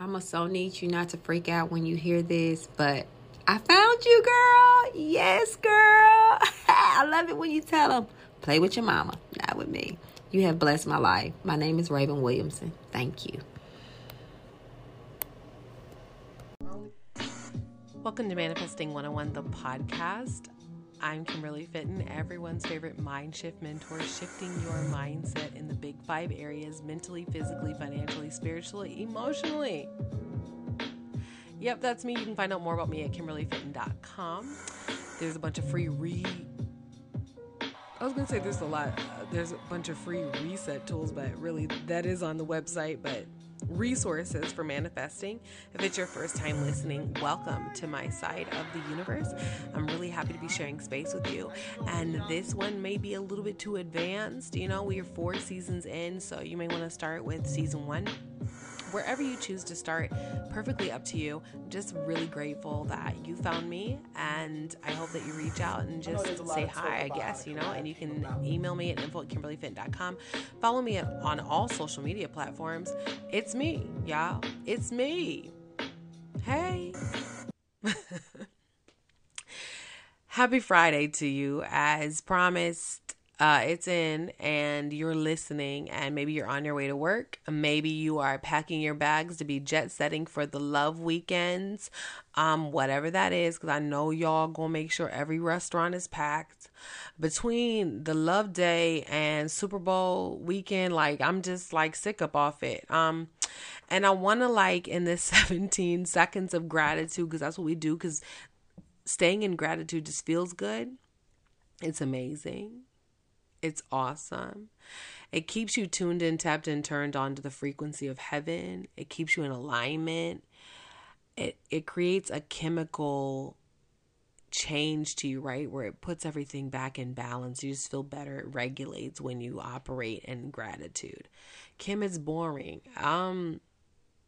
I'ma so need you not to freak out when you hear this, but I found you, girl. Yes, girl. I love it when you tell them, play with your mama, not with me. You have blessed my life. My name is Raven Williamson. Thank you. Welcome to Manifesting 101, the podcast. I'm Kimberly Fitton, everyone's favorite mind shift mentor, shifting your mindset in the big five areas mentally, physically, financially, spiritually, emotionally. Yep, that's me. You can find out more about me at kimberlyfitton.com. There's a bunch of free re. I was gonna say there's a lot. Uh, there's a bunch of free reset tools, but really that is on the website. But resources for manifesting. If it's your first time listening, welcome to my side of the universe. I'm really happy to be sharing space with you. And this one may be a little bit too advanced. You know, we are four seasons in, so you may want to start with season one wherever you choose to start, perfectly up to you. Just really grateful that you found me, and I hope that you reach out and just say hi, I guess, you know. And you can email me at info at kimberlyfitton.com. Follow me on all social media platforms. It's me, y'all. It's me. Hey. Happy Friday to you. As promised, uh, it's in and you're listening, and maybe you're on your way to work. Maybe you are packing your bags to be jet setting for the love weekends, um, whatever that is, because I know y'all gonna make sure every restaurant is packed. Between the love day and Super Bowl weekend, like I'm just like sick up off it. Um, and I want to like in this 17 seconds of gratitude because that's what we do. Because staying in gratitude just feels good. It's amazing it's awesome. It keeps you tuned in, tapped and turned on to the frequency of heaven. It keeps you in alignment. It it creates a chemical change to you, right? Where it puts everything back in balance. You just feel better. It regulates when you operate in gratitude. Kim is boring. Um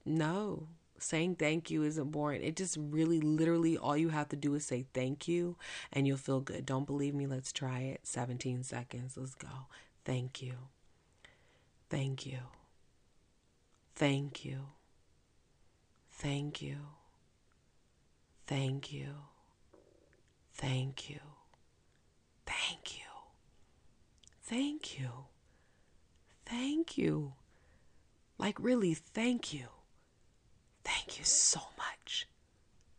no saying thank you isn't boring. It just really, literally, all you have to do is say thank you and you'll feel good. Don't believe me? Let's try it. 17 seconds. Let's go. Thank you. Thank you. Thank you. Thank you. Thank you. Thank you. Thank you. Thank you. Thank you. Like, really, thank you. Thank you so much.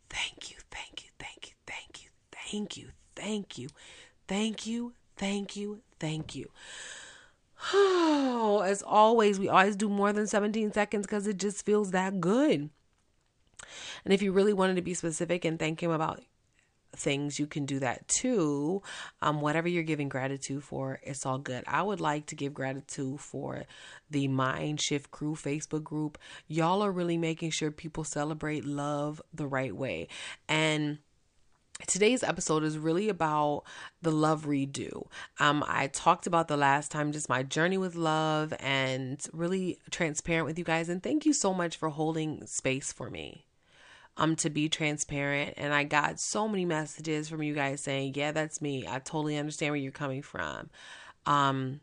Thank you, thank you, thank you, thank you, thank you, thank you, thank you, thank you, thank you. Oh, as always, we always do more than 17 seconds because it just feels that good. And if you really wanted to be specific and thank him about things, you can do that too. Um, whatever you're giving gratitude for, it's all good. I would like to give gratitude for the Mind Shift Crew Facebook group. Y'all are really making sure people celebrate love the right way. And today's episode is really about the love redo. Um, I talked about the last time just my journey with love and really transparent with you guys. And thank you so much for holding space for me um to be transparent and I got so many messages from you guys saying, "Yeah, that's me. I totally understand where you're coming from." Um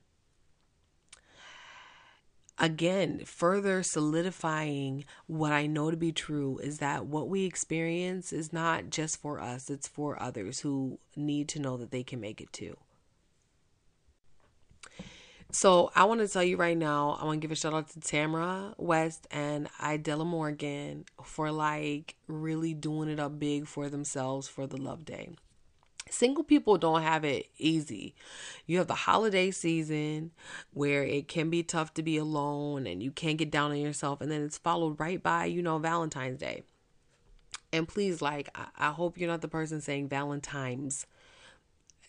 again, further solidifying what I know to be true is that what we experience is not just for us, it's for others who need to know that they can make it too. So I want to tell you right now, I want to give a shout out to Tamara West and Idella Morgan for like really doing it up big for themselves for the Love Day. Single people don't have it easy. You have the holiday season where it can be tough to be alone and you can't get down on yourself, and then it's followed right by, you know, Valentine's Day. And please, like, I, I hope you're not the person saying Valentine's.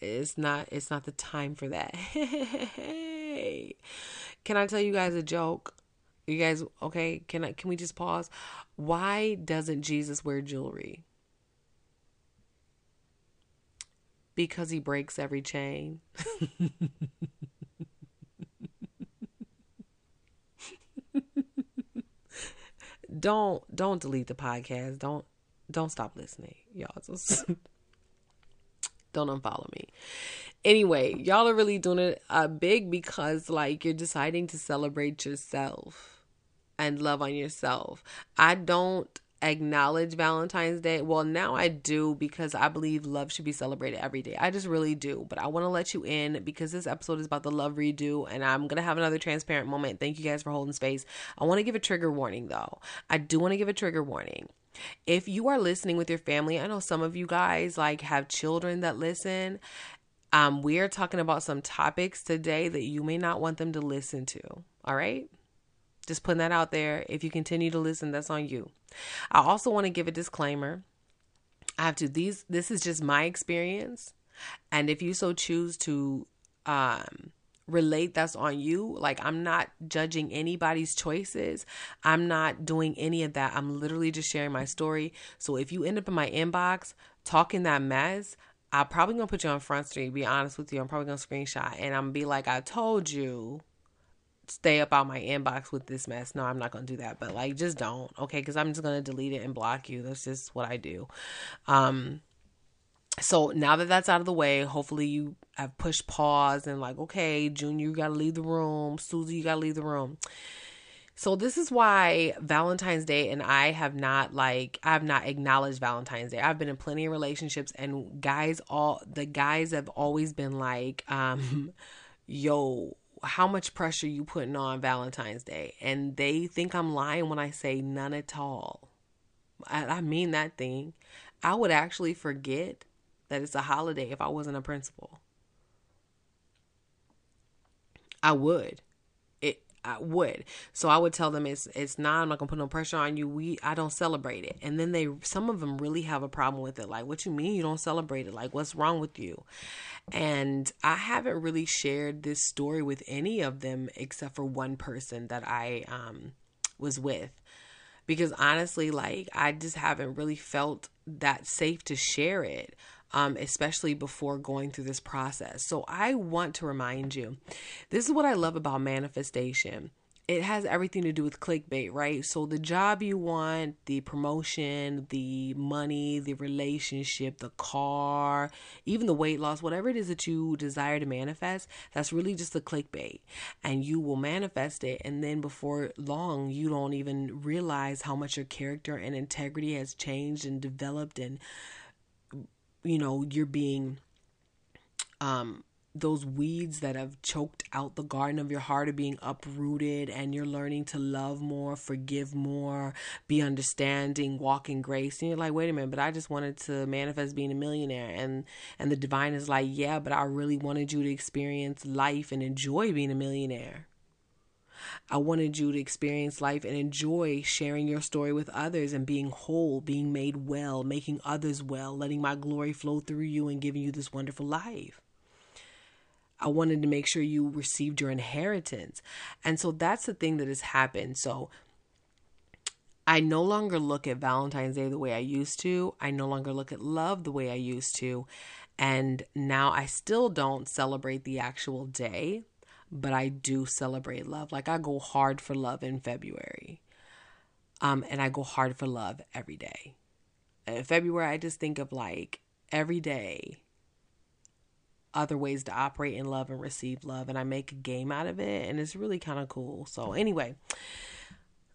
It's not. It's not the time for that. Can I tell you guys a joke? You guys okay? Can I can we just pause? Why doesn't Jesus wear jewelry? Because he breaks every chain. don't don't delete the podcast. Don't don't stop listening, y'all. Don't unfollow me. Anyway, y'all are really doing it uh, big because like you're deciding to celebrate yourself. And love on yourself. I don't acknowledge Valentine's Day. Well, now I do because I believe love should be celebrated every day. I just really do. But I want to let you in because this episode is about the love redo and I'm going to have another transparent moment. Thank you guys for holding space. I want to give a trigger warning though. I do want to give a trigger warning. If you are listening with your family, I know some of you guys like have children that listen. Um, we are talking about some topics today that you may not want them to listen to. All right? Just putting that out there. If you continue to listen, that's on you. I also want to give a disclaimer. I have to these this is just my experience. And if you so choose to um relate that's on you like i'm not judging anybody's choices i'm not doing any of that i'm literally just sharing my story so if you end up in my inbox talking that mess i'm probably gonna put you on front street be honest with you i'm probably gonna screenshot and i'm gonna be like i told you stay up out my inbox with this mess. No, I'm not going to do that. But like, just don't. Okay. Cause I'm just going to delete it and block you. That's just what I do. Um, so now that that's out of the way, hopefully you have pushed pause and like, okay, Junior, you got to leave the room. Susie, you got to leave the room. So this is why Valentine's Day and I have not like I have not acknowledged Valentine's Day. I've been in plenty of relationships and guys all the guys have always been like um yo how much pressure you putting on Valentine's Day. And they think I'm lying when I say none at all. I, I mean that thing. I would actually forget that it's a holiday if I wasn't a principal. I would. It I would. So I would tell them it's it's not. I'm not gonna put no pressure on you. We I don't celebrate it. And then they some of them really have a problem with it. Like, what you mean you don't celebrate it? Like, what's wrong with you? And I haven't really shared this story with any of them except for one person that I um was with. Because honestly, like I just haven't really felt that safe to share it um, especially before going through this process. So I want to remind you this is what I love about manifestation. It has everything to do with clickbait, right? So the job you want, the promotion, the money, the relationship, the car, even the weight loss, whatever it is that you desire to manifest, that's really just the clickbait. And you will manifest it. And then before long, you don't even realize how much your character and integrity has changed and developed and you know, you're being um those weeds that have choked out the garden of your heart are being uprooted and you're learning to love more, forgive more, be understanding, walk in grace. And you're like, wait a minute, but I just wanted to manifest being a millionaire. And and the divine is like, yeah, but I really wanted you to experience life and enjoy being a millionaire. I wanted you to experience life and enjoy sharing your story with others and being whole, being made well, making others well, letting my glory flow through you and giving you this wonderful life. I wanted to make sure you received your inheritance. And so that's the thing that has happened. So I no longer look at Valentine's Day the way I used to. I no longer look at love the way I used to. And now I still don't celebrate the actual day but I do celebrate love. Like I go hard for love in February. Um, and I go hard for love every day. In February, I just think of like every day other ways to operate in love and receive love, and I make a game out of it, and it's really kind of cool. So, anyway,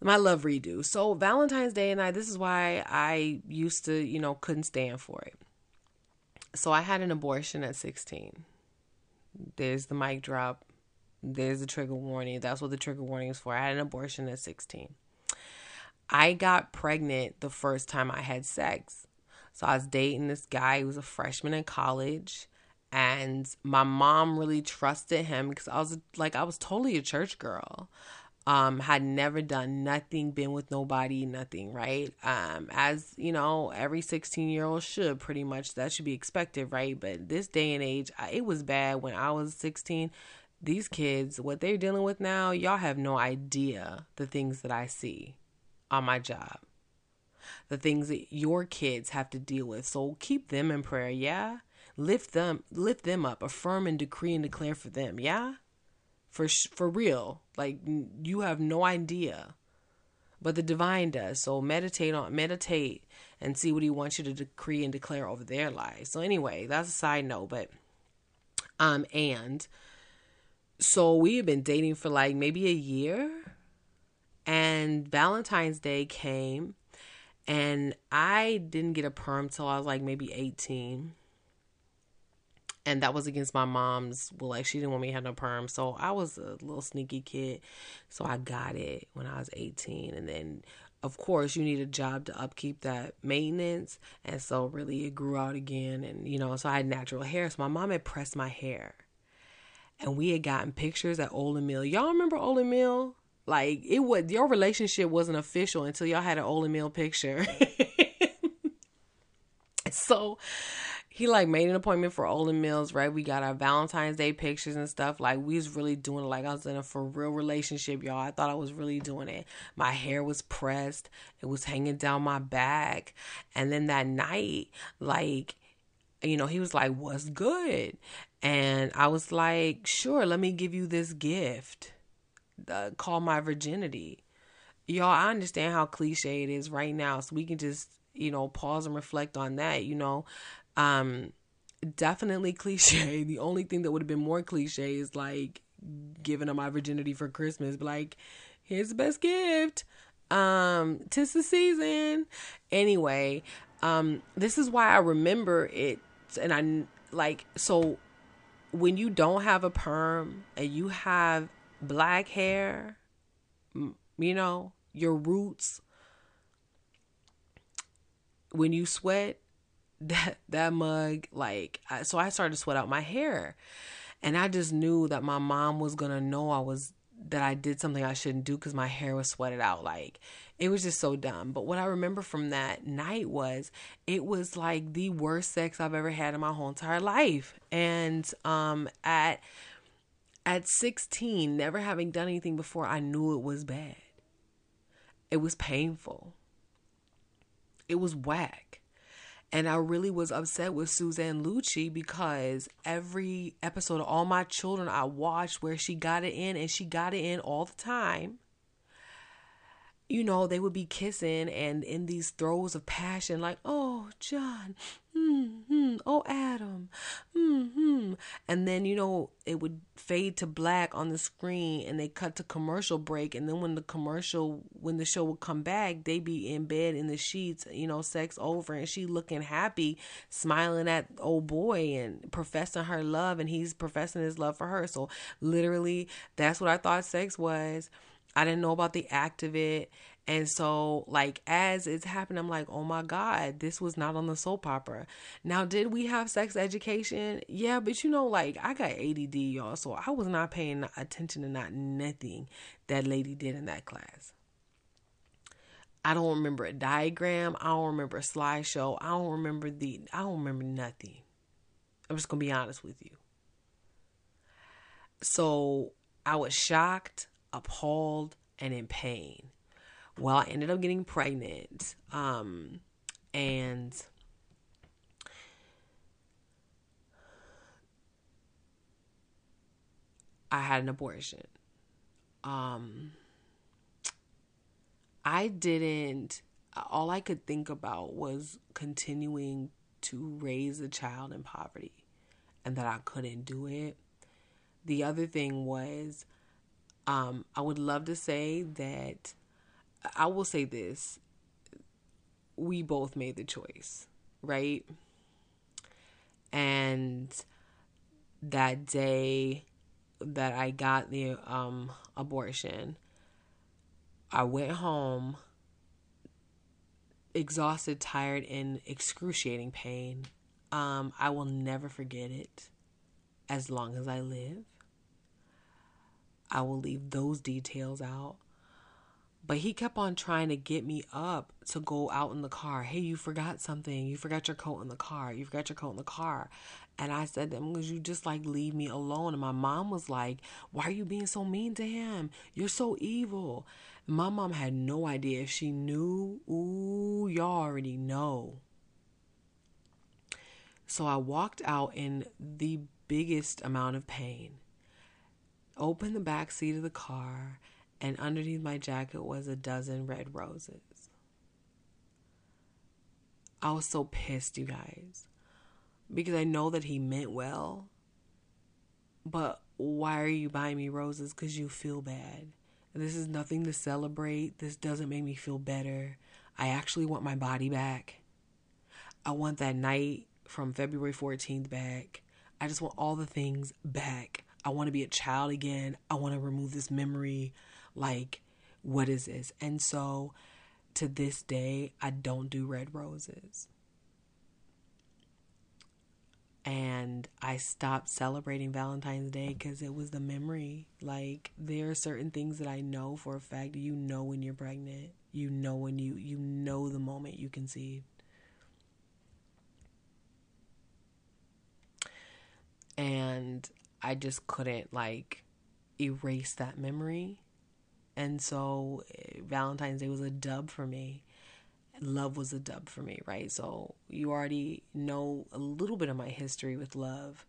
my love redo. So, Valentine's Day and I, this is why I used to, you know, couldn't stand for it. So, I had an abortion at 16. There's the mic drop. There's a trigger warning. That's what the trigger warning is for. I had an abortion at 16. I got pregnant the first time I had sex. So I was dating this guy who was a freshman in college and my mom really trusted him because I was like I was totally a church girl. Um, had never done nothing, been with nobody, nothing, right? Um, as you know, every 16 year old should pretty much that should be expected, right? But this day and age, it was bad when I was 16 these kids, what they're dealing with now, y'all have no idea the things that I see on my job. The things that your kids have to deal with. So keep them in prayer, yeah? Lift them lift them up, affirm and decree and declare for them, yeah? For for real. Like you have no idea. But the divine does. So meditate on meditate and see what he wants you to decree and declare over their lives. So anyway, that's a side note, but um and so we had been dating for like maybe a year And Valentine's Day came, and I didn't get a perm till I was like maybe 18. And that was against my mom's. Well, like she didn't want me to have no perm, so I was a little sneaky kid, so I got it when I was 18. And then of course you need a job to upkeep that maintenance and so really it grew out again and you know so i had natural hair so my mom had pressed my hair and we had gotten pictures at Olan Mill. Y'all remember Olan Mill? Like it was your relationship wasn't official until y'all had an Olan Mill picture. so he like made an appointment for Olan Mills, right? We got our Valentine's Day pictures and stuff. Like we was really doing it like I was in a for real relationship, y'all. I thought I was really doing it. My hair was pressed, it was hanging down my back. And then that night, like you know, he was like, What's good? And I was like, Sure, let me give you this gift. Uh, call my virginity. Y'all, I understand how cliche it is right now. So we can just, you know, pause and reflect on that. You know, um, definitely cliche. The only thing that would have been more cliche is like giving him my virginity for Christmas. But like, here's the best gift. Um, tis the season. Anyway, um, this is why I remember it and I like so when you don't have a perm and you have black hair, you know, your roots when you sweat that that mug like I, so I started to sweat out my hair. And I just knew that my mom was going to know I was that I did something I shouldn't do cuz my hair was sweated out like it was just so dumb. But what I remember from that night was it was like the worst sex I've ever had in my whole entire life. And um at at 16, never having done anything before, I knew it was bad. It was painful. It was whack. And I really was upset with Susan Lucci because every episode of All My Children I watched where she got it in and she got it in all the time you know, they would be kissing and in these throes of passion, like, oh, John, hmm, oh, Adam, hmm, and then, you know, it would fade to black on the screen and they cut to commercial break. And then when the commercial, when the show would come back, they'd be in bed in the sheets, you know, sex over, and she looking happy, smiling at old boy and professing her love, and he's professing his love for her. So, literally, that's what I thought sex was I didn't know about the act of it. And so, like, as it's happening, I'm like, oh my God, this was not on the soap opera. Now, did we have sex education? Yeah, but you know, like, I got ADD, y'all. So I was not paying attention to not nothing that lady did in that class. I don't remember a diagram. I don't remember a slideshow. I don't remember the, I don't remember nothing. I'm just going to be honest with you. So I was shocked appalled and in pain. Well, I ended up getting pregnant. Um, and I had an abortion. Um, I didn't, all I could think about was continuing to raise a child in poverty and that I couldn't do it. The other thing was um, I would love to say that I will say this we both made the choice, right? And that day that I got the um, abortion, I went home exhausted, tired, in excruciating pain. Um, I will never forget it as long as I live. I will leave those details out. But he kept on trying to get me up to go out in the car. Hey, you forgot something. You forgot your coat in the car. You forgot your coat in the car. And I said to him, because you just like leave me alone. And my mom was like, Why are you being so mean to him? You're so evil. My mom had no idea. If she knew, ooh, y'all already know. So I walked out in the biggest amount of pain opened the back seat of the car, and underneath my jacket was a dozen red roses. I was so pissed, you guys, because I know that he meant well. But why are you buying me roses? Because you feel bad. This is nothing to celebrate. This doesn't make me feel better. I actually want my body back. I want that night from February 14th back. I just want all the things back. I want to be a child again. I want to remove this memory. Like, what is this? And so to this day, I don't do red roses. And I stopped celebrating Valentine's Day because it was the memory. Like, there are certain things that I know for a fact. You know when you're pregnant. You know when you you know the moment you conceived. And I just couldn't like erase that memory. And so eh, Valentine's Day was a dub for me. Love was a dub for me, right? So you already know a little bit of my history with love.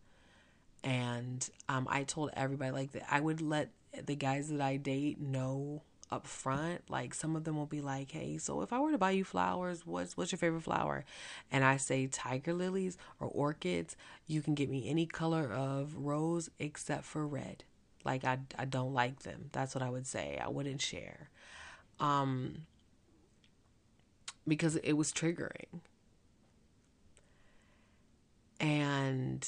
And um, I told everybody like that I would let the guys that I date know up front. Like some of them will be like, "Hey, so if I were to buy you flowers, what's what's your favorite flower?" And I say tiger lilies or orchids. You can get me any color of rose except for red. Like I I don't like them. That's what I would say. I wouldn't share. Um because it was triggering. And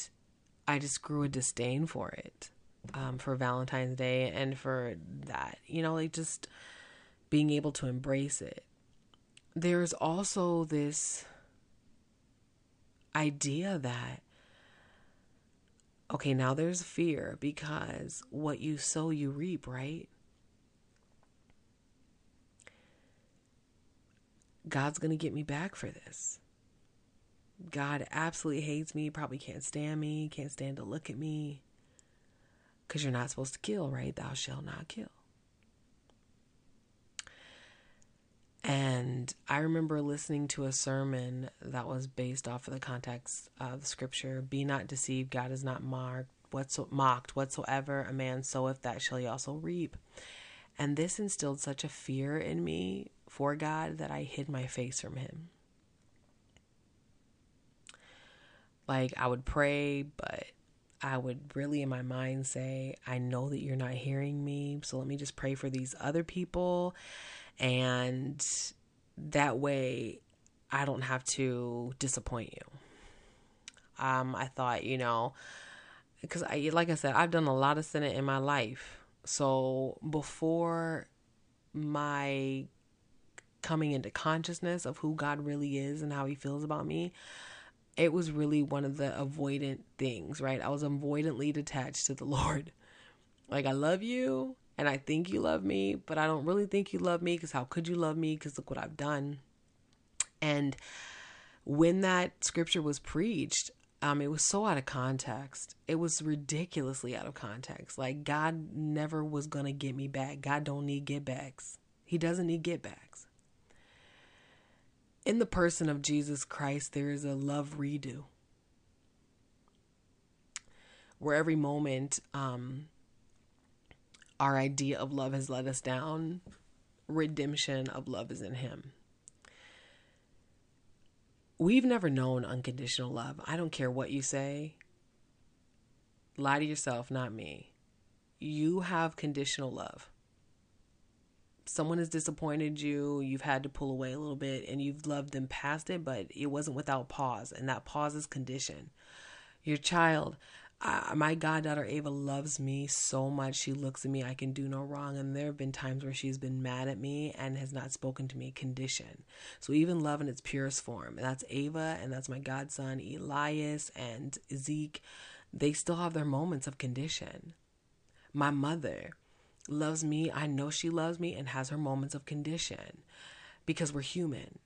I just grew a disdain for it um, for Valentine's Day and for that, you know, like just being able to embrace it. There's also this idea that, okay, now there's fear because what you sow, you reap, right? God's going to get me back for this. God absolutely hates me, probably can't stand me, can't stand to look at me. Because you're not supposed to kill, right? Thou shalt not kill. And I remember listening to a sermon that was based off of the context of scripture Be not deceived, God is not marked, whatso- mocked. Whatsoever a man soweth, that shall he also reap. And this instilled such a fear in me for God that I hid my face from him. Like I would pray, but I would really in my mind say, I know that you're not hearing me, so let me just pray for these other people. And that way I don't have to disappoint you. Um, I thought, you know, because I, like I said, I've done a lot of sinning in my life. So before my coming into consciousness of who God really is and how he feels about me, it was really one of the avoidant things, right? I was avoidantly detached to the Lord. Like, I love you and I think you love me, but I don't really think you love me because how could you love me? Because look what I've done. And when that scripture was preached, um, it was so out of context. It was ridiculously out of context. Like God never was gonna get me back. God don't need get backs. He doesn't need get backs in the person of Jesus Christ, there is a love redo. Where every moment, um, our idea of love has let us down, redemption of love is in Him. We've never known unconditional love. I don't care what you say. Lie to yourself, not me. You have conditional love someone has disappointed you, you've had to pull away a little bit and you've loved them past it, but it wasn't without pause, and that pause is condition. Your child, my goddaughter Ava loves me so much. She looks at me, I can do no wrong. And there have been times where she's been mad at me and has not spoken to me, condition. So even love in its purest form, and that's Ava, and that's my godson Elias and Zeke, they still have their moments of condition. My mother, loves me. I know she loves me and has her moments of condition because we're human.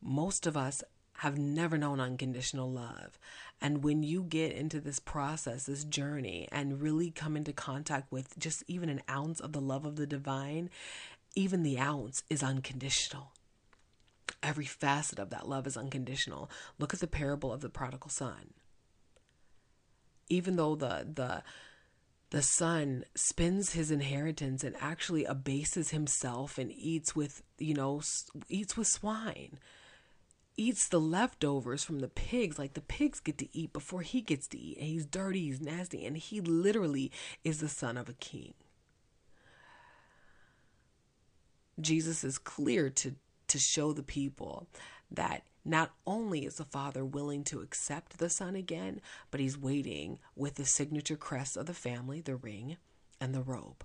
Most of us have never known unconditional love. And when you get into this process, this journey, and really come into contact with just even an ounce of the love of the divine, even the ounce is unconditional. Every facet of that love is unconditional. Look at the parable of the prodigal son. Even though the the the son spends his inheritance and actually abases himself and eats with, you know, eats with swine. Eats the leftovers from the pigs, like the pigs get to eat before he gets to eat. And he's dirty, he's nasty, and he literally is the son of a king. Jesus is clear to to show the people that not only is the Father willing to accept the Son again, but he's waiting with the signature crest of the family, the ring, and the robe.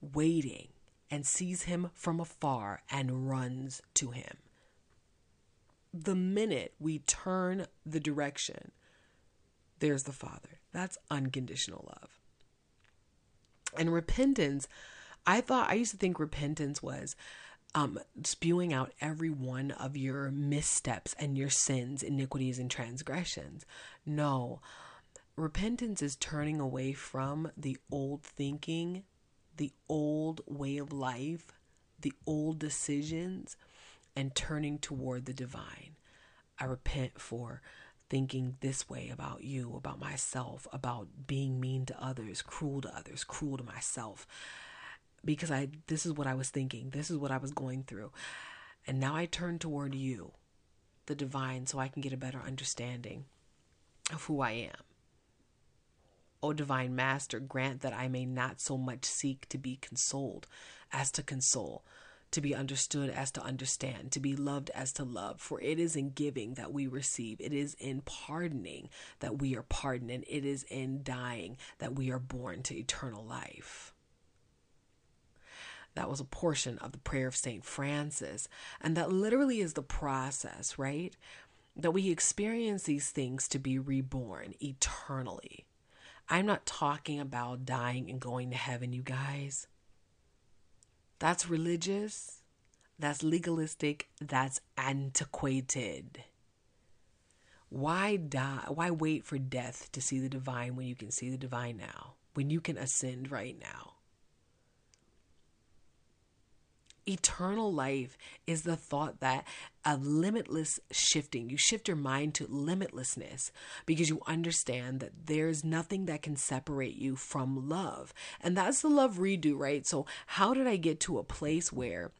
Waiting and sees him from afar and runs to him. The minute we turn the direction, there's the Father. That's unconditional love. And repentance, I thought, I used to think repentance was um, spewing out every one of your missteps and your sins, iniquities, and transgressions. No, repentance is turning away from the old thinking, the old way of life, the old decisions, and turning toward the divine. I repent for thinking this way about you, about myself, about being mean to others, cruel to others, cruel to myself. Because I this is what I was thinking. This is what I was going through. And now I turn toward you, the divine, so I can get a better understanding of who I am. O divine master, grant that I may not so much seek to be consoled as to console to be understood as to understand, to be loved as to love. For it is in giving that we receive, it is in pardoning that we are pardoned, and it is in dying that we are born to eternal life. That was a portion of the prayer of St. Francis. And that literally is the process, right? That we experience these things to be reborn eternally. I'm not talking about dying and going to heaven, you guys. That's religious. That's legalistic. That's antiquated. Why die? Why wait for death to see the divine when you can see the divine now? When you can ascend right now? Eternal life is the thought that a limitless shifting, you shift your mind to limitlessness because you understand that there's nothing that can separate you from love. And that's the love redo, right? So, how did I get to a place where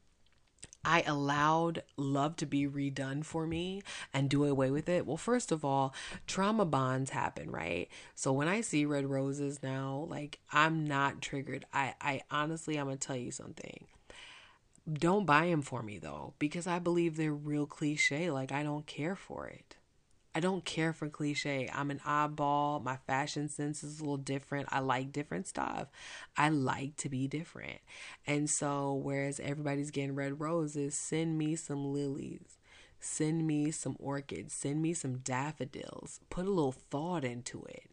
I allowed love to be redone for me and do away with it. Well, first of all, trauma bonds happen, right? So when I see red roses now, like I'm not triggered. I I honestly I'm going to tell you something. Don't buy them for me though, because I believe they're real cliche. Like, I don't care for it. I don't care for cliche. I'm an oddball. My fashion sense is a little different. I like different stuff. I like to be different. And so, whereas everybody's getting red roses, send me some lilies. Send me some orchids. Send me some daffodils. Put a little thought into it.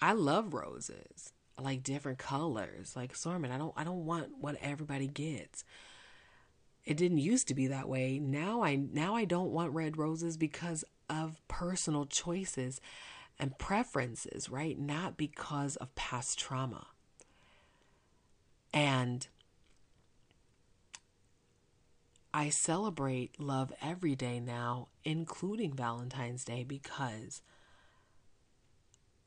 I love roses like different colors. Like Sorman, I don't I don't want what everybody gets. It didn't used to be that way. Now I now I don't want red roses because of personal choices and preferences, right? Not because of past trauma. And I celebrate love every day now, including Valentine's Day, because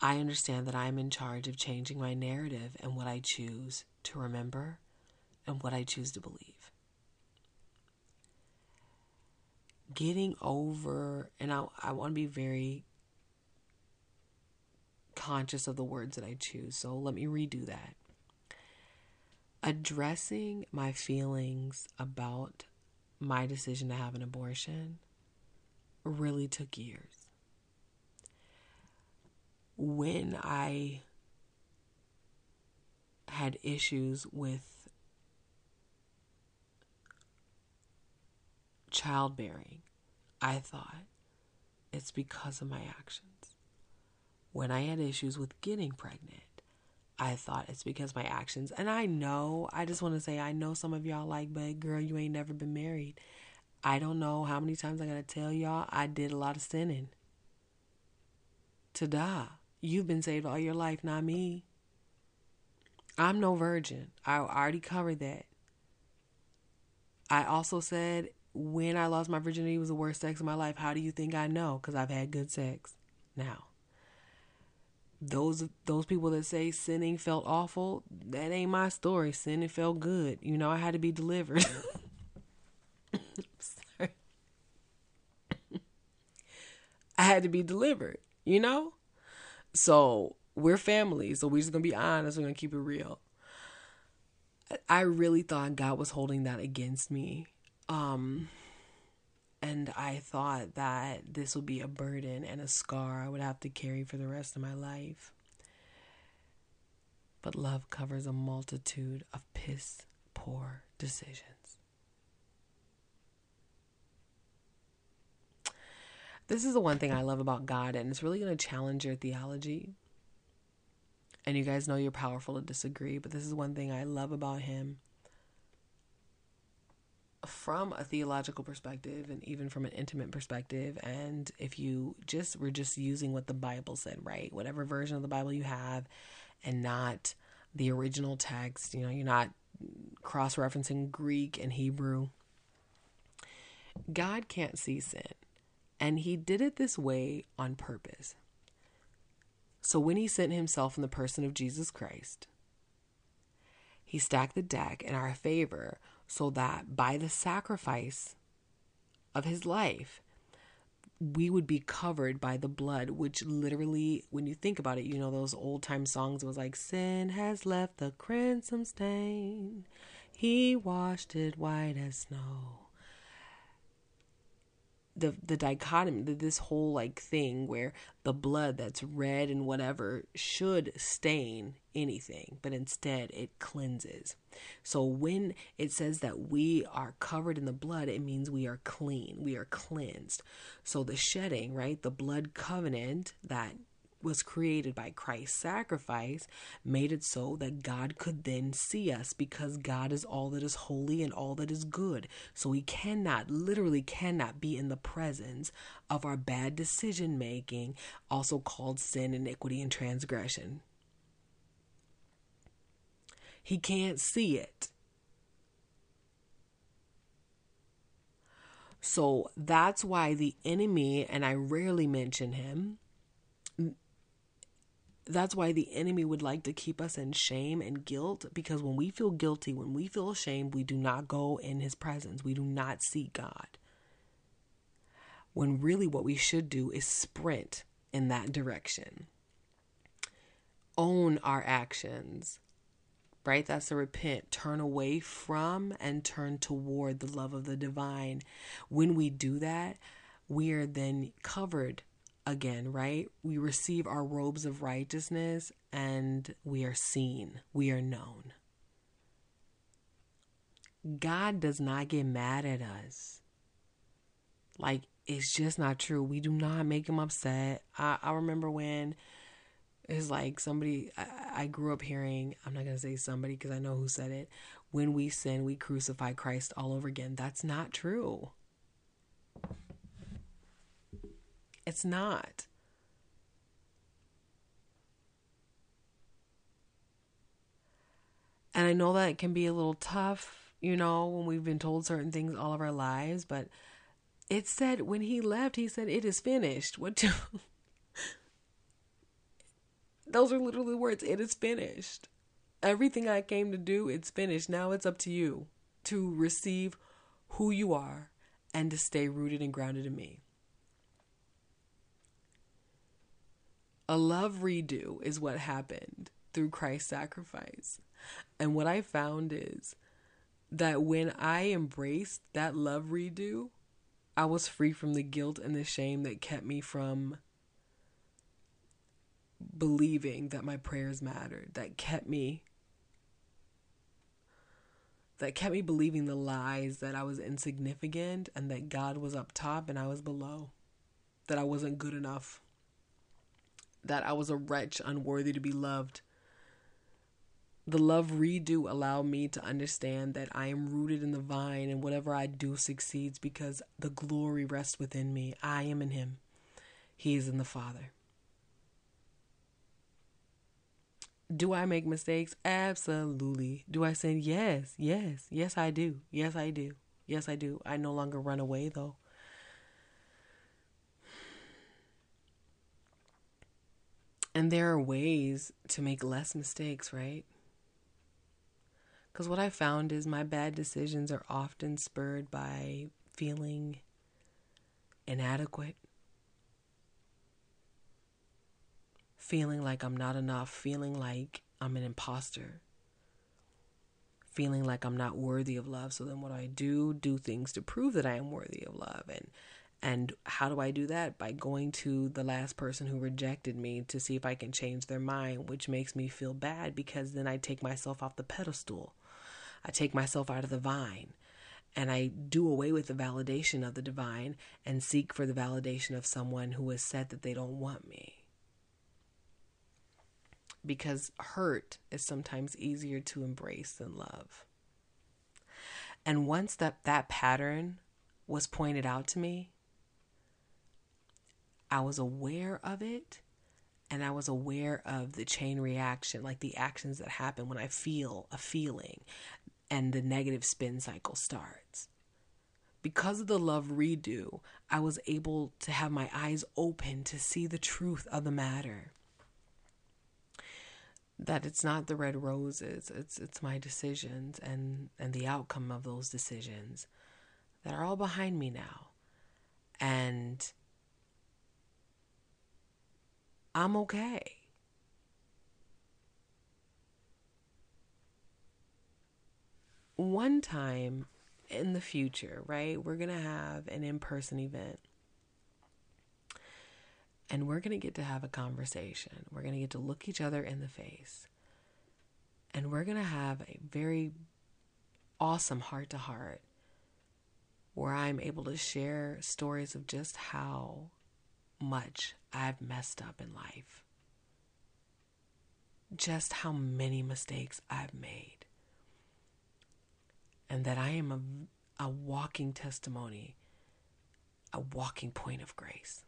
I understand that I'm in charge of changing my narrative and what I choose to remember and what I choose to believe. Getting over, and I, I want to be very conscious of the words that I choose, so let me redo that. Addressing my feelings about my decision to have an abortion really took years when I had issues with childbearing, I thought it's because of my actions. When I had issues with getting pregnant, I thought it's because my actions. And I know, I just want to say, I know some of y'all like, but girl, you ain't never been married. I don't know how many times I gotta tell y'all I did a lot of sinning to die. You've been saved all your life, not me. I'm no virgin. I already covered that. I also said when I lost my virginity was the worst sex of my life. How do you think I know? Because I've had good sex. Now, those those people that say sinning felt awful, that ain't my story. Sinning felt good. You know, I had to be delivered. I had to be delivered. You know. So we're family. So we're just gonna be honest. We're gonna keep it real. I really thought God was holding that against me. Um, and I thought that this would be a burden and a scar I would have to carry for the rest of my life. But love covers a multitude of piss poor decisions. This is the one thing I love about God, and it's really going to challenge your theology. And you guys know you're powerful to disagree, but this is one thing I love about Him. From a theological perspective and even from an intimate perspective and if you just were just using what the bible said right? Whatever version of the bible you have and not the original text you know you're not cross referencing greek and hebrew. God can't see sin and he did it this way on purpose. So when he sent himself in the person of jesus christ he stacked the deck in our favor so that by the sacrifice of his life, we would be covered by the blood, which literally, when you think about it, you know, those old time songs was like, Sin has left the crimson stain, he washed it white as snow the the dichotomy this whole like thing where the blood that's red and whatever should stain anything but instead it cleanses. So when it says that we are covered in the blood it means we are clean we are cleansed. So the shedding right the blood covenant that was created by Christ's sacrifice made it so that God could then see us because God is all that is holy and all that is good. So we cannot, literally cannot be in the presence of our bad decision making, also called sin, iniquity, and transgression. He can't see it. So that's why the enemy, and I rarely mention him, that's why the enemy would like to keep us in shame and guilt because when we feel guilty, when we feel ashamed, we do not go in his presence. We do not seek God. When really what we should do is sprint in that direction. Own our actions, right? That's to repent, turn away from and turn toward the love of the divine. When we do that, we are then covered again, right? We receive our robes of righteousness and we are seen, we are known. God does not get mad at us. Like, it's just not true. We do not make him upset. I, I remember when it's like somebody, I, I grew up hearing, I'm not going to say somebody because I know who said it. When we sin, we crucify Christ all over again. That's not true. It's not. And I know that it can be a little tough, you know, when we've been told certain things all of our lives, but it said when he left, he said, It is finished. What do those are literally words. It is finished. Everything I came to do, it's finished. Now it's up to you to receive who you are and to stay rooted and grounded in me. A love redo is what happened through Christ's sacrifice. And what I found is that when I embraced that love redo, I was free from the guilt and the shame that kept me from believing that my prayers mattered, that kept me that kept me believing the lies that I was insignificant and that God was up top and I was below, that I wasn't good enough that I was a wretch unworthy to be loved. The love redo allowed me to understand that I am rooted in the vine and whatever I do succeeds because the glory rests within me. I am in Him, He is in the Father. Do I make mistakes? Absolutely. Do I sin? Yes, yes, yes, I do. Yes, I do. Yes, I do. I no longer run away though. And there are ways to make less mistakes, right? Because what I found is my bad decisions are often spurred by feeling inadequate, feeling like I'm not enough, feeling like I'm an imposter, feeling like I'm not worthy of love. So then what do I do? Do things to prove that I am worthy of love. And and how do I do that? By going to the last person who rejected me to see if I can change their mind, which makes me feel bad because then I take myself off the pedestal. I take myself out of the vine and I do away with the validation of the divine and seek for the validation of someone who has said that they don't want me. Because hurt is sometimes easier to embrace than love. And once that, that pattern was pointed out to me, I was aware of it and I was aware of the chain reaction, like the actions that happen when I feel a feeling and the negative spin cycle starts. Because of the love redo, I was able to have my eyes open to see the truth of the matter. That it's not the red roses, it's it's my decisions and and the outcome of those decisions that are all behind me now. And I'm okay. One time in the future, right, we're going to have an in person event. And we're going to get to have a conversation. We're going to get to look each other in the face. And we're going to have a very awesome heart to heart where I'm able to share stories of just how much I've messed up in life. Just how many mistakes I've made. And that I am a, a walking testimony, a walking point of grace.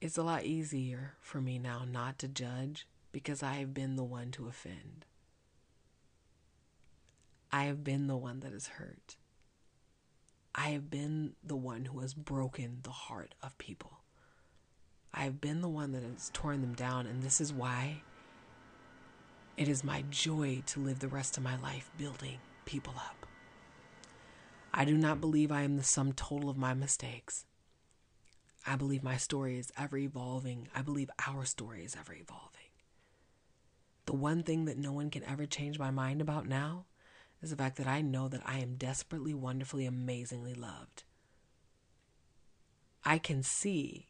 It's a lot easier for me now not to judge because I have been the one to offend. I have been the one that is hurt. I have been the one who has broken the heart of people. I have been the one that has torn them down, and this is why it is my joy to live the rest of my life building people up. I do not believe I am the sum total of my mistakes. I believe my story is ever evolving. I believe our story is ever evolving. The one thing that no one can ever change my mind about now is the fact that I know that I am desperately, wonderfully, amazingly loved. I can see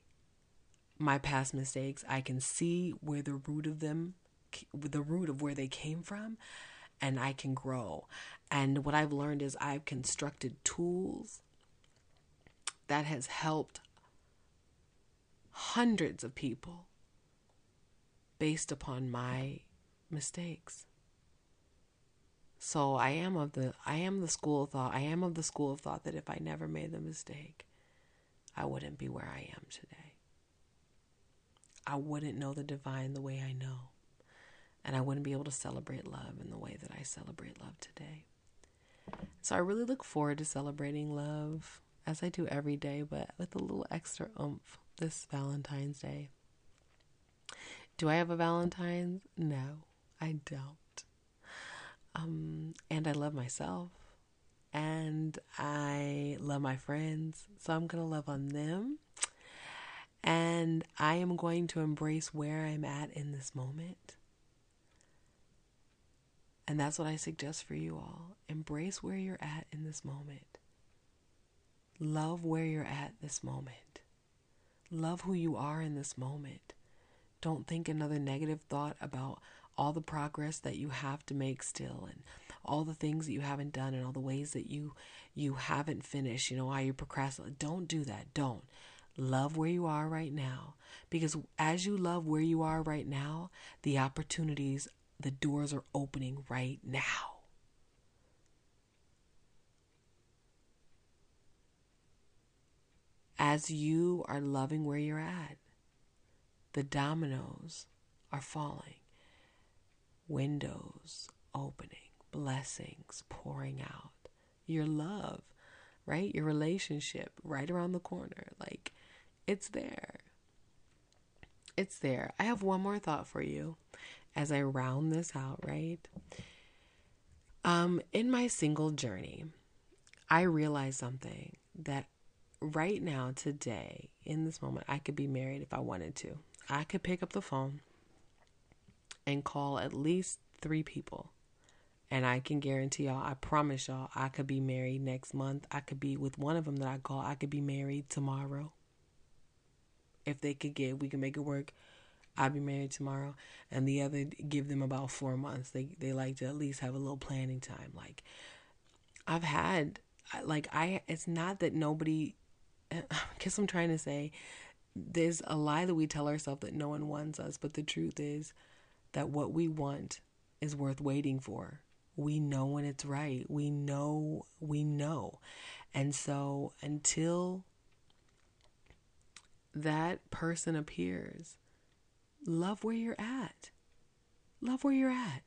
my past mistakes. I can see where the root of them, the root of where they came from, and I can grow. And what I've learned is I've constructed tools that has helped hundreds of people based upon my mistakes. So I am of the I am the school of thought. I am of the school of thought that if I never made the mistake, I wouldn't be where I am today. I wouldn't know the divine the way I know. And I wouldn't be able to celebrate love in the way that I celebrate love today. So I really look forward to celebrating love as I do every day, but with a little extra oomph this Valentine's Day. Do I have a Valentine's? No, I don't. Um, and I love myself and I love my friends. So I'm going to love on them. And I am going to embrace where I'm at in this moment. And that's what I suggest for you all. Embrace where you're at in this moment. Love where you're at this moment. Love who you are in this moment. Don't think another negative thought about all the progress that you have to make still and all the things that you haven't done and all the ways that you you haven't finished, you know, why you procrastinate. Don't do that. Don't. Love where you are right now because as you love where you are right now, the opportunities, the doors are opening right now. As you are loving where you're at, the dominoes are falling windows opening, blessings pouring out, your love, right? Your relationship right around the corner. Like it's there. It's there. I have one more thought for you as I round this out, right? Um, in my single journey, I realized something that right now, today, in this moment, I could be married if I wanted to. I could pick up the phone and call at least three people. And I can guarantee y'all, I promise y'all, I could be married next month. I could be with one of them that I call, I could be married tomorrow. If they could get, we can make it work. I'd be married tomorrow. And the other, give them about four months. They, they like to at least have a little planning time. Like, I've had, like, I, it's not that nobody, I guess I'm trying to say, there's a lie that we tell ourselves that no one wants us. But the truth is that what we want is worth waiting for we know when it's right. We know, we know. And so until that person appears, love where you're at. Love where you're at.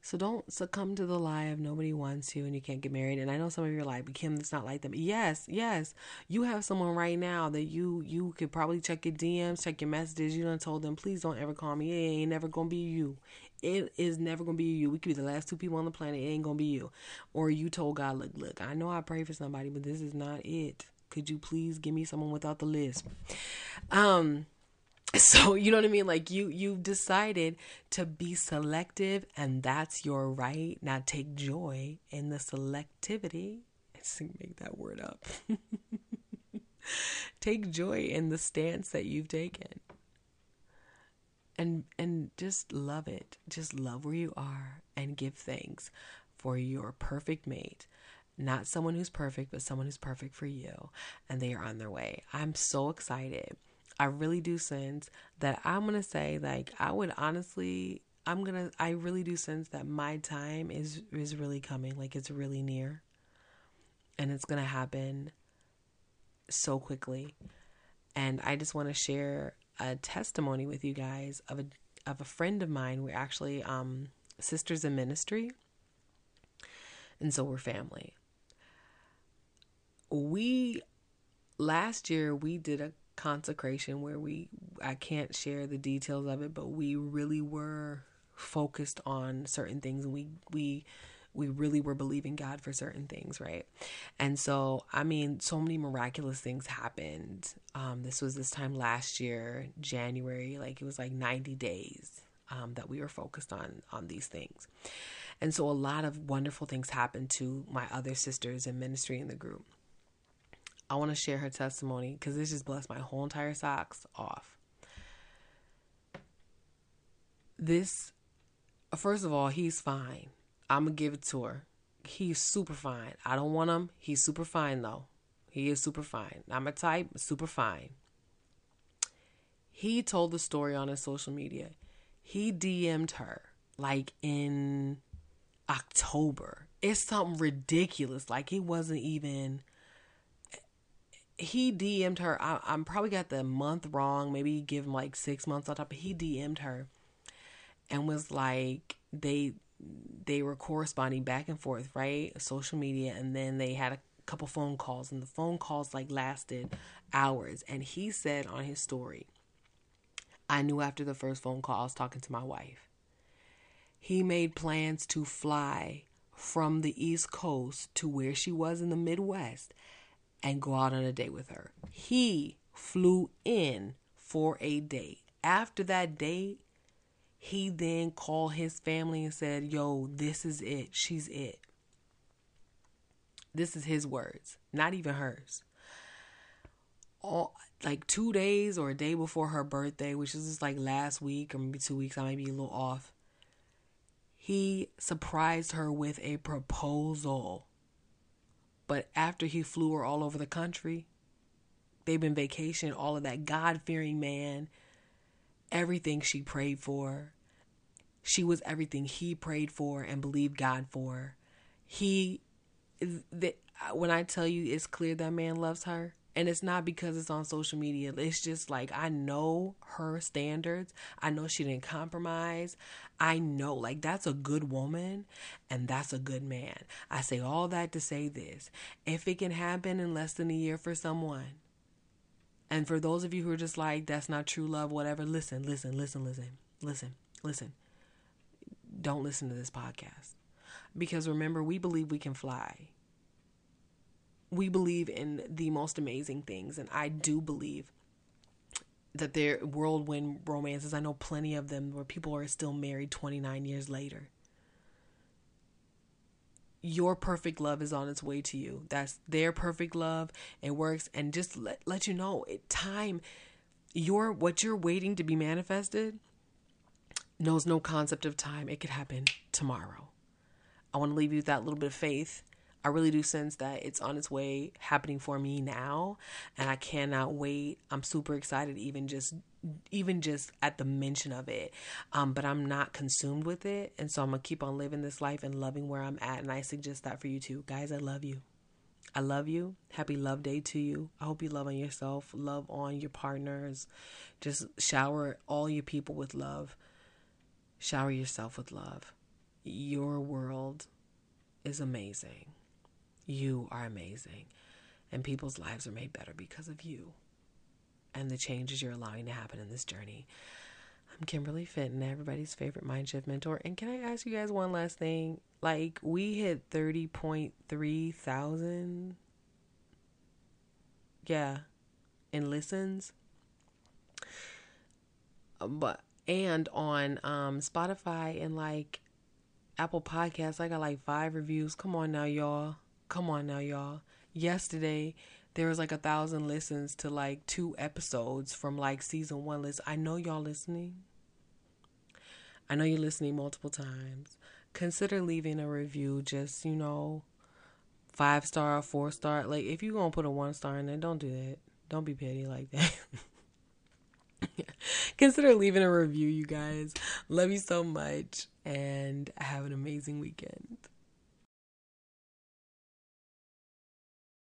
So don't succumb to the lie of nobody wants you and you can't get married. And I know some of you are like, but Kim, it's not like them. Yes, yes. You have someone right now that you you could probably check your DMs, check your messages. You done told them, please don't ever call me. It ain't never gonna be you. It is never gonna be you. We could be the last two people on the planet. It ain't gonna be you. Or you told God, look, look, I know I pray for somebody, but this is not it. Could you please give me someone without the lisp? Um so you know what i mean? Like you you've decided to be selective and that's your right. Now take joy in the selectivity. Let's make that word up. Take joy in the stance that you've taken. And and just love it. Just love where you are and give thanks for your perfect mate. Not someone who's perfect but someone who's perfect for you and they are on their way. I'm so excited I really do sense that I'm going to say like I would honestly I'm going to I really do sense that my time is is really coming like it's really near and it's going to happen so quickly. And I just want to share a testimony with you guys of a of a friend of mine. We're actually um sisters in ministry. And so we're family. We last year we did a consecration where we I can't share the details of it, but we really were focused on certain things and we we we really were believing God for certain things, right? And so, I mean, so many miraculous things happened. Um, this was this time last year, January, like it was like 90 days um, that we were focused on on these things. And so, a lot of wonderful things happened to my other sisters in ministry in the group. I want to share her testimony because this just blessed my whole entire socks off. This, first of all, he's fine. I'm going to give it to her. He's super fine. I don't want him. He's super fine, though. He is super fine. I'm a type, super fine. He told the story on his social media. He DM'd her like in October. It's something ridiculous. Like it wasn't even he DM'd her. I, am probably got the month wrong. Maybe give him like six months on top. But he DM'd her and was like they they were corresponding back and forth, right? Social media, and then they had a couple phone calls, and the phone calls like lasted hours. And he said on his story, I knew after the first phone call I was talking to my wife. He made plans to fly from the East Coast to where she was in the Midwest and go out on a date with her. He flew in for a date. After that date, he then called his family and said, Yo, this is it. She's it. This is his words, not even hers. All like two days or a day before her birthday, which is just like last week or maybe two weeks, I might be a little off. He surprised her with a proposal. But after he flew her all over the country, they've been vacation, all of that God fearing man, everything she prayed for. She was everything he prayed for and believed God for. He, the, when I tell you it's clear that man loves her, and it's not because it's on social media. It's just like I know her standards. I know she didn't compromise. I know like that's a good woman and that's a good man. I say all that to say this. If it can happen in less than a year for someone, and for those of you who are just like, that's not true love, whatever, listen, listen, listen, listen, listen, listen. Don't listen to this podcast. Because remember, we believe we can fly we believe in the most amazing things and I do believe that they're whirlwind romances. I know plenty of them where people are still married 29 years later. Your perfect love is on its way to you. That's their perfect love. It works. And just let, let you know, it, time, your what you're waiting to be manifested knows no concept of time. It could happen tomorrow. I want to leave you with that little bit of faith I really do sense that it's on its way happening for me now and I cannot wait. I'm super excited even just even just at the mention of it. Um, but I'm not consumed with it. And so I'm gonna keep on living this life and loving where I'm at. And I suggest that for you too. Guys, I love you. I love you. Happy love day to you. I hope you love on yourself, love on your partners. Just shower all your people with love. Shower yourself with love. Your world is amazing. You are amazing. And people's lives are made better because of you and the changes you're allowing to happen in this journey. I'm Kimberly Fitton, everybody's favorite mind shift mentor. And can I ask you guys one last thing? Like, we hit 30.3 thousand. Yeah, in listens. But, and on um, Spotify and like Apple Podcasts, I got like five reviews. Come on now, y'all. Come on now, y'all. Yesterday, there was like a thousand listens to like two episodes from like season one list. I know y'all listening. I know you're listening multiple times. Consider leaving a review, just, you know, five star, four star. Like, if you're going to put a one star in there, don't do that. Don't be petty like that. Consider leaving a review, you guys. Love you so much and have an amazing weekend.